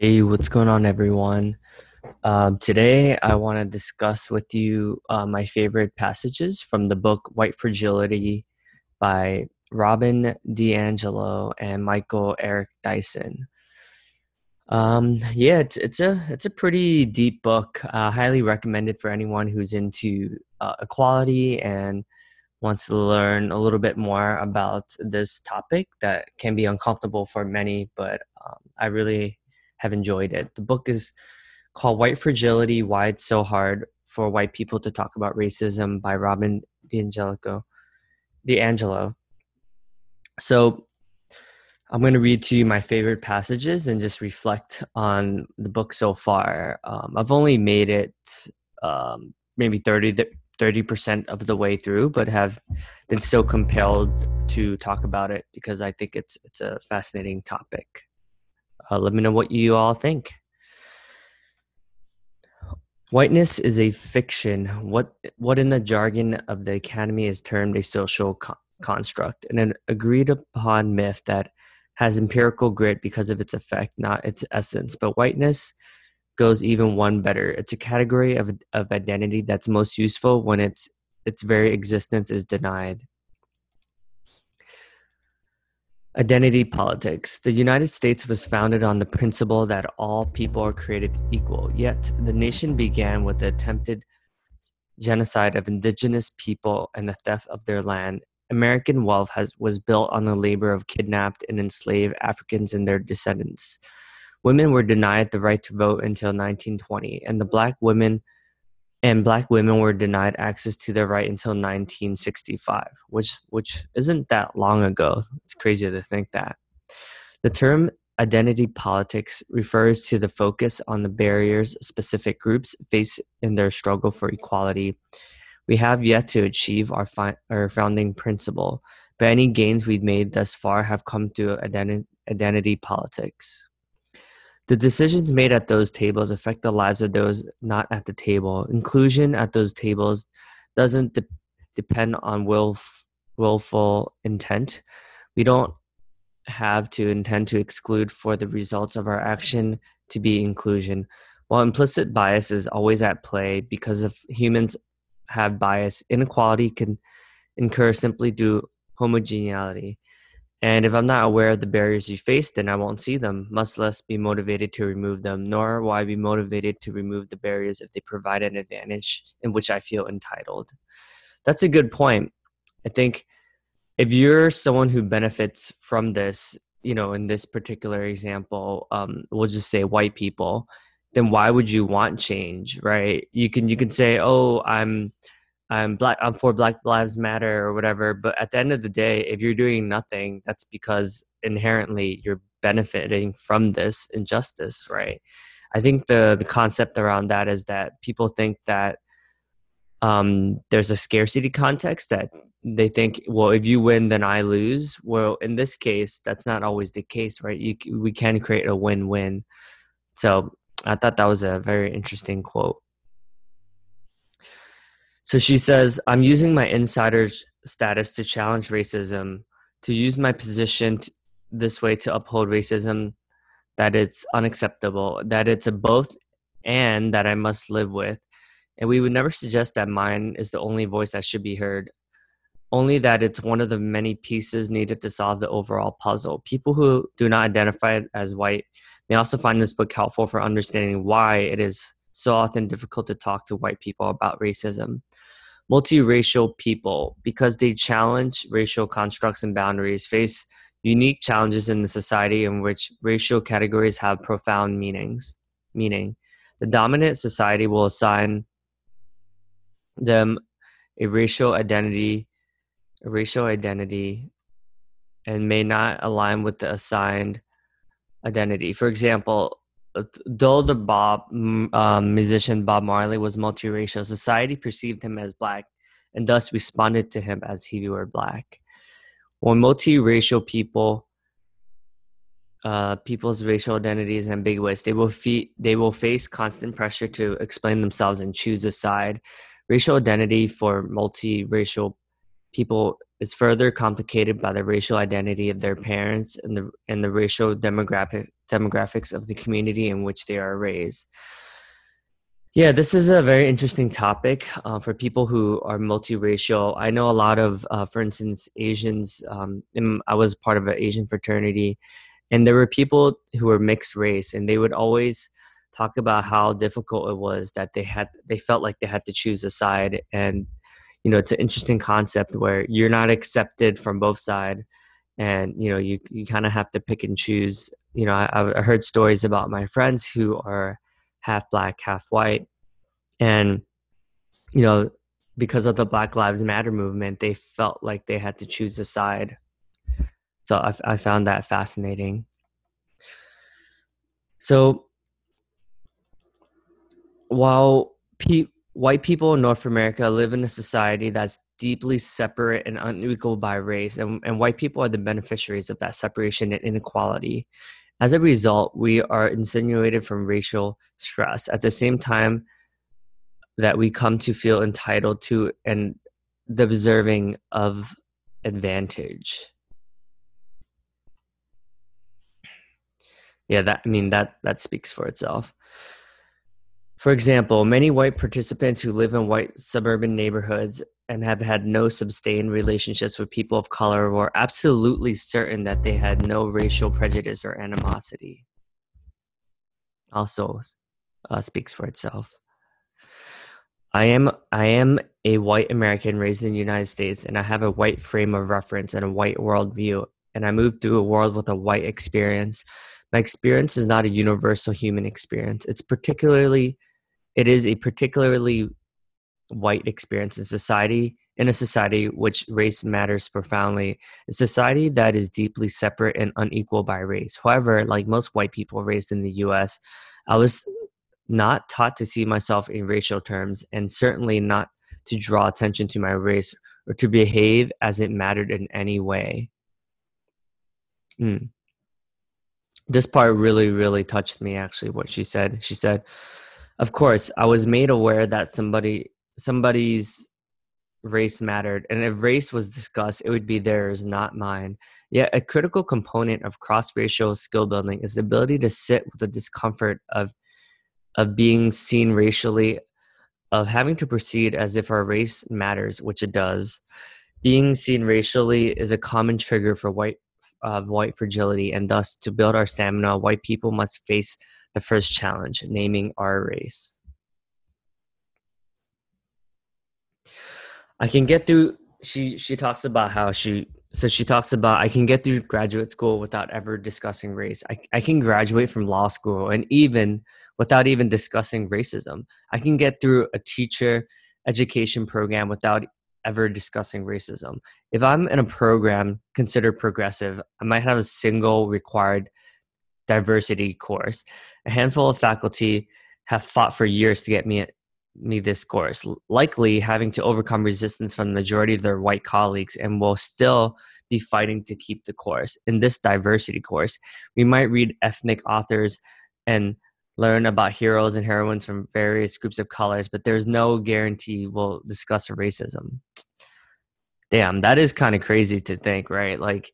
Hey, what's going on, everyone? Um, today, I want to discuss with you uh, my favorite passages from the book White Fragility by Robin DiAngelo and Michael Eric Dyson. Um, yeah, it's it's a it's a pretty deep book. Uh, highly recommended for anyone who's into uh, equality and wants to learn a little bit more about this topic that can be uncomfortable for many, but um, I really have enjoyed it. The book is called White Fragility Why It's So Hard for White People to Talk About Racism by Robin. DiAngelo. So I'm going to read to you my favorite passages and just reflect on the book so far. Um, I've only made it um, maybe 30 percent of the way through, but have been so compelled to talk about it because I think it's it's a fascinating topic. Uh, let me know what you all think. Whiteness is a fiction. What what in the jargon of the academy is termed a social co- construct, and an agreed upon myth that has empirical grit because of its effect, not its essence. But whiteness goes even one better. It's a category of of identity that's most useful when its its very existence is denied. Identity politics. The United States was founded on the principle that all people are created equal, yet the nation began with the attempted genocide of indigenous people and the theft of their land. American wealth has, was built on the labor of kidnapped and enslaved Africans and their descendants. Women were denied the right to vote until 1920, and the black women and black women were denied access to their right until 1965 which which isn't that long ago. It's crazy to think that. The term identity politics refers to the focus on the barriers specific groups face in their struggle for equality. We have yet to achieve our, fi- our founding principle but any gains we've made thus far have come through identi- identity politics the decisions made at those tables affect the lives of those not at the table. Inclusion at those tables doesn't de- depend on will willful intent. We don't have to intend to exclude for the results of our action to be inclusion. While implicit bias is always at play because if humans have bias, inequality can incur simply due homogeneity. And if I'm not aware of the barriers you face, then I won't see them, much less be motivated to remove them, nor will I be motivated to remove the barriers if they provide an advantage in which I feel entitled. That's a good point. I think if you're someone who benefits from this, you know, in this particular example, um, we'll just say white people, then why would you want change, right? You can you can say, oh, I'm I'm black I'm for Black Lives Matter or whatever. But at the end of the day, if you're doing nothing, that's because inherently you're benefiting from this injustice, right? I think the the concept around that is that people think that um, there's a scarcity context that they think, well, if you win, then I lose. Well, in this case, that's not always the case, right? You, we can create a win-win. So I thought that was a very interesting quote. So she says, I'm using my insider status to challenge racism, to use my position to, this way to uphold racism, that it's unacceptable, that it's a both and that I must live with. And we would never suggest that mine is the only voice that should be heard, only that it's one of the many pieces needed to solve the overall puzzle. People who do not identify as white may also find this book helpful for understanding why it is so often difficult to talk to white people about racism multiracial people, because they challenge racial constructs and boundaries, face unique challenges in the society in which racial categories have profound meanings. Meaning, the dominant society will assign them a racial identity, a racial identity, and may not align with the assigned identity. For example, though the Bob um, musician Bob Marley was multiracial, society perceived him as black and thus responded to him as he were black. When multiracial people, uh, people's racial identity is ambiguous, they will fe- they will face constant pressure to explain themselves and choose a side. Racial identity for multiracial people is further complicated by the racial identity of their parents and the and the racial demographic demographics of the community in which they are raised. Yeah, this is a very interesting topic uh, for people who are multiracial. I know a lot of, uh, for instance, Asians. Um, I was part of an Asian fraternity, and there were people who were mixed race, and they would always talk about how difficult it was that they had. They felt like they had to choose a side, and you know, it's an interesting concept where you're not accepted from both sides, and you know, you you kind of have to pick and choose. You know, I, I heard stories about my friends who are half black, half white. And, you know, because of the Black Lives Matter movement, they felt like they had to choose a side. So I, I found that fascinating. So while pe- white people in North America live in a society that's deeply separate and unequal by race, and, and white people are the beneficiaries of that separation and inequality. As a result, we are insinuated from racial stress at the same time that we come to feel entitled to and the deserving of advantage. Yeah, that I mean that that speaks for itself. For example, many white participants who live in white suburban neighborhoods and have had no sustained relationships with people of color were absolutely certain that they had no racial prejudice or animosity. Also, uh, speaks for itself. I am I am a white American raised in the United States, and I have a white frame of reference and a white worldview. And I move through a world with a white experience. My experience is not a universal human experience. It's particularly, it is a particularly white experience in society in a society which race matters profoundly a society that is deeply separate and unequal by race. However like most white people raised in the us i was not taught to see myself in racial terms and certainly not to draw attention to my race or to behave as it mattered in any way. Mm. this part really really touched me actually what she said. She said of course i was made aware that somebody somebody's race mattered and if race was discussed it would be theirs not mine. Yet a critical component of cross-racial skill building is the ability to sit with the discomfort of of being seen racially of having to proceed as if our race matters which it does. Being seen racially is a common trigger for white of white fragility and thus to build our stamina white people must face the first challenge naming our race I can get through. She she talks about how she so she talks about I can get through graduate school without ever discussing race. I I can graduate from law school and even without even discussing racism. I can get through a teacher education program without ever discussing racism. If I'm in a program considered progressive, I might have a single required diversity course. A handful of faculty have fought for years to get me me this course, likely having to overcome resistance from the majority of their white colleagues and will still be fighting to keep the course. In this diversity course, we might read ethnic authors and learn about heroes and heroines from various groups of colors, but there's no guarantee we'll discuss racism. Damn, that is kind of crazy to think, right? Like,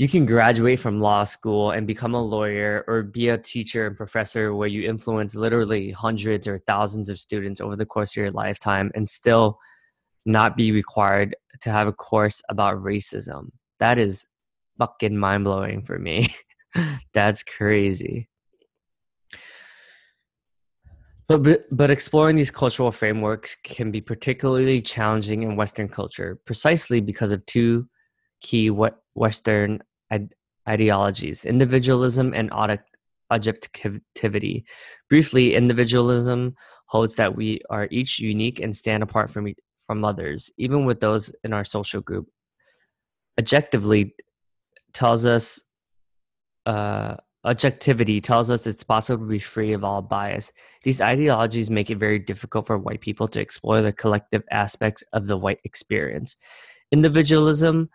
you can graduate from law school and become a lawyer or be a teacher and professor where you influence literally hundreds or thousands of students over the course of your lifetime and still not be required to have a course about racism. That is fucking mind blowing for me. That's crazy. But, but exploring these cultural frameworks can be particularly challenging in Western culture, precisely because of two key Western ideologies individualism and objectivity. Briefly, individualism holds that we are each unique and stand apart from, from others, even with those in our social group. Objectively tells us, uh, objectivity tells us it's possible to be free of all bias. These ideologies make it very difficult for white people to explore the collective aspects of the white experience. Individualism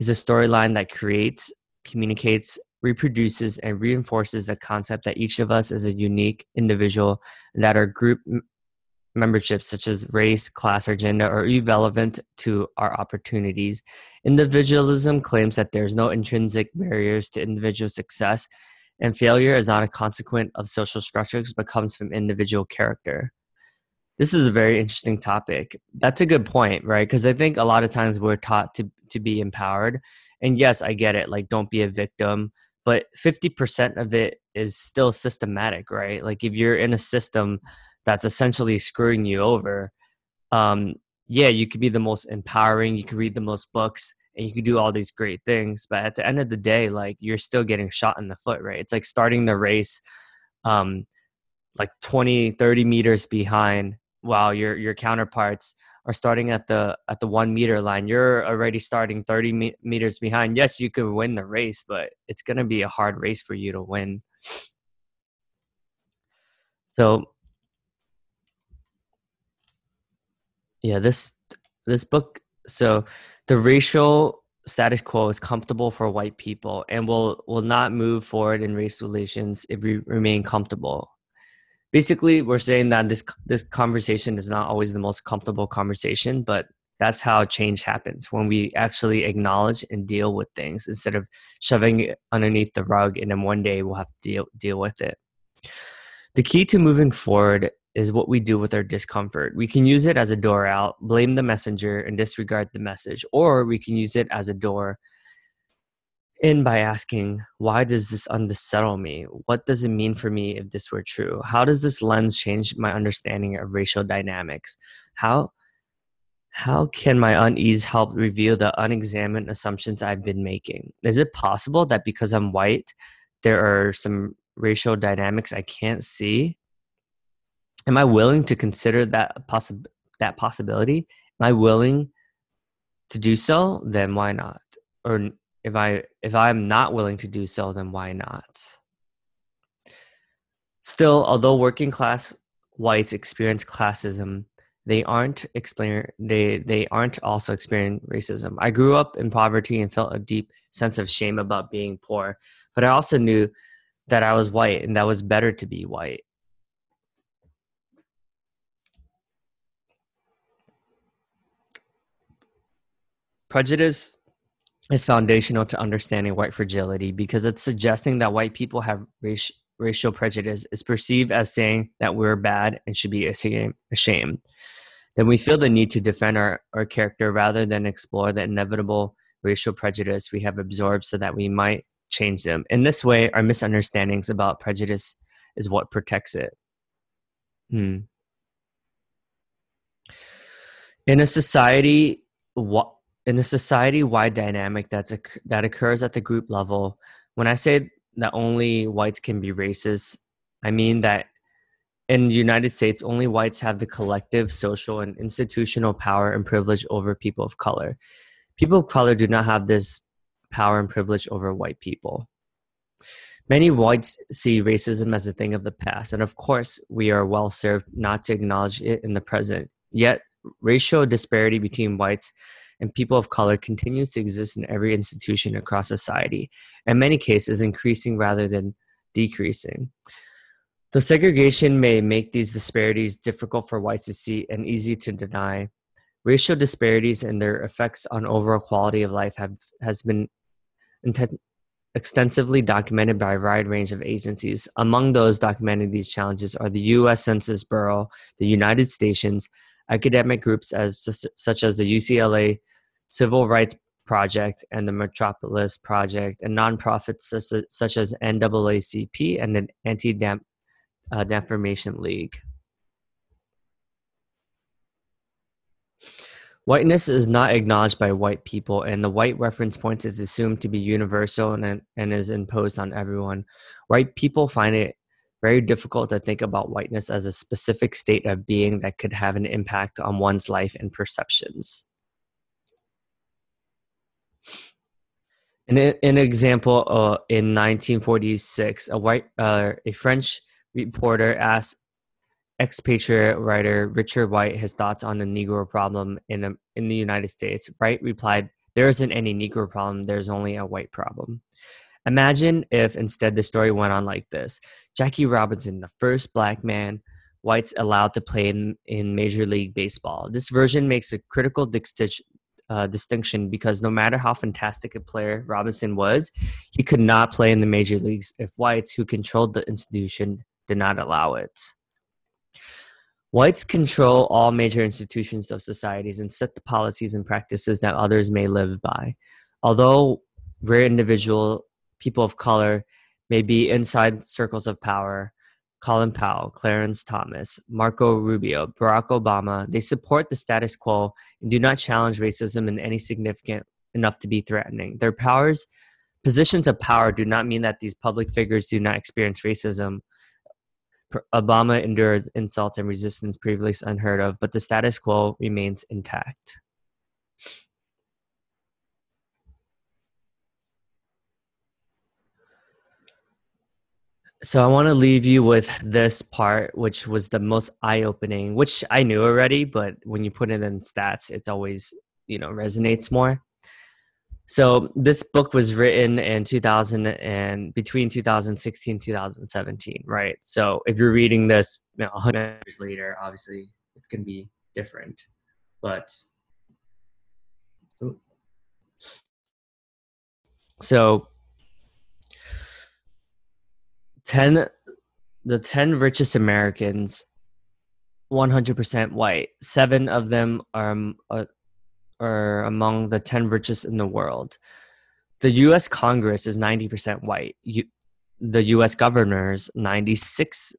is a storyline that creates communicates, reproduces, and reinforces the concept that each of us is a unique individual and that our group memberships such as race, class, or gender are irrelevant to our opportunities. Individualism claims that there's no intrinsic barriers to individual success, and failure is not a consequence of social structures but comes from individual character. This is a very interesting topic. That's a good point, right? Because I think a lot of times we're taught to to be empowered. And yes, I get it. Like, don't be a victim. But 50% of it is still systematic, right? Like, if you're in a system that's essentially screwing you over, um, yeah, you could be the most empowering, you could read the most books, and you could do all these great things. But at the end of the day, like, you're still getting shot in the foot, right? It's like starting the race. Um, like 20 30 meters behind while your your counterparts are starting at the at the one meter line. You're already starting 30 me- meters behind. Yes you could win the race but it's going to be a hard race for you to win. So yeah this this book so the racial status quo is comfortable for white people and will will not move forward in race relations if we remain comfortable basically we're saying that this this conversation is not always the most comfortable conversation but that's how change happens when we actually acknowledge and deal with things instead of shoving it underneath the rug and then one day we'll have to deal deal with it the key to moving forward is what we do with our discomfort. We can use it as a door out, blame the messenger, and disregard the message, or we can use it as a door in by asking, why does this unsettle me? What does it mean for me if this were true? How does this lens change my understanding of racial dynamics? How how can my unease help reveal the unexamined assumptions I've been making? Is it possible that because I'm white, there are some racial dynamics I can't see? Am I willing to consider that possi- that possibility? Am I willing to do so? Then why not? Or if i if i'm not willing to do so then why not? Still although working class whites experience classism they aren't explain they they aren't also experiencing racism. I grew up in poverty and felt a deep sense of shame about being poor but i also knew that i was white and that was better to be white. Prejudice is foundational to understanding white fragility because it's suggesting that white people have raci- racial prejudice is perceived as saying that we're bad and should be ashamed. Then we feel the need to defend our, our character rather than explore the inevitable racial prejudice we have absorbed so that we might change them. In this way, our misunderstandings about prejudice is what protects it. Hmm. In a society, what in the society-wide dynamic that's that occurs at the group level, when I say that only whites can be racist, I mean that in the United States, only whites have the collective, social, and institutional power and privilege over people of color. People of color do not have this power and privilege over white people. Many whites see racism as a thing of the past, and of course, we are well served not to acknowledge it in the present. Yet, racial disparity between whites and people of color continues to exist in every institution across society, in many cases increasing rather than decreasing. Though segregation may make these disparities difficult for whites to see and easy to deny, racial disparities and their effects on overall quality of life have has been extensively documented by a wide range of agencies. Among those documenting these challenges are the U.S. Census Bureau, the United Nations, academic groups as such as the UCLA Civil Rights Project and the Metropolis Project, and nonprofits such as NAACP and the Anti uh, Defamation League. Whiteness is not acknowledged by white people, and the white reference point is assumed to be universal and, and is imposed on everyone. White people find it very difficult to think about whiteness as a specific state of being that could have an impact on one's life and perceptions. An, an example uh, in 1946, a white, uh, a French reporter asked expatriate writer Richard Wright his thoughts on the Negro problem in the, in the United States. Wright replied, "There isn't any Negro problem. There's only a white problem." Imagine if instead the story went on like this: Jackie Robinson, the first black man whites allowed to play in, in Major League Baseball. This version makes a critical distinction. Uh, distinction because no matter how fantastic a player Robinson was, he could not play in the major leagues if whites who controlled the institution did not allow it. Whites control all major institutions of societies and set the policies and practices that others may live by. Although rare individual people of color may be inside circles of power, Colin Powell, Clarence Thomas, Marco Rubio, Barack Obama, they support the status quo and do not challenge racism in any significant enough to be threatening. Their powers, positions of power do not mean that these public figures do not experience racism Obama endured insults and resistance previously unheard of, but the status quo remains intact. So I want to leave you with this part, which was the most eye-opening, which I knew already, but when you put it in stats, it's always you know resonates more. So this book was written in 2000 and between 2016 2017, right? So if you're reading this, you know, 100 years later, obviously it can be different, but so 10 the 10 richest Americans 100% white. 7 of them are uh, are among the 10 richest in the world. The US Congress is 90% white. U- the US governors, 96%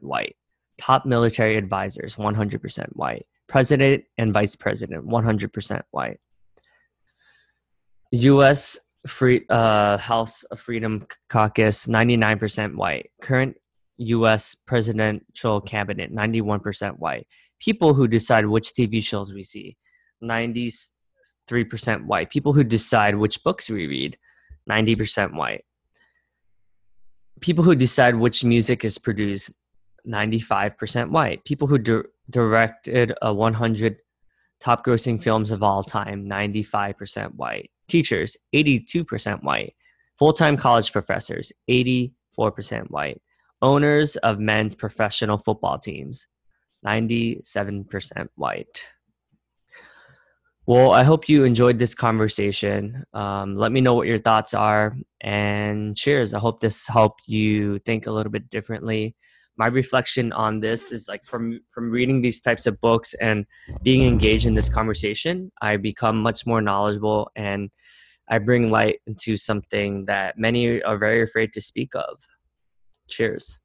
white. Top military advisors, 100% white. President and vice president, 100% white. US Free, uh, House of Freedom Caucus, 99% white. Current US presidential cabinet, 91% white. People who decide which TV shows we see, 93% white. People who decide which books we read, 90% white. People who decide which music is produced, 95% white. People who di- directed a 100 top grossing films of all time, 95% white. Teachers, 82% white. Full time college professors, 84% white. Owners of men's professional football teams, 97% white. Well, I hope you enjoyed this conversation. Um, let me know what your thoughts are and cheers. I hope this helped you think a little bit differently. My reflection on this is like from from reading these types of books and being engaged in this conversation, I become much more knowledgeable and I bring light into something that many are very afraid to speak of. Cheers.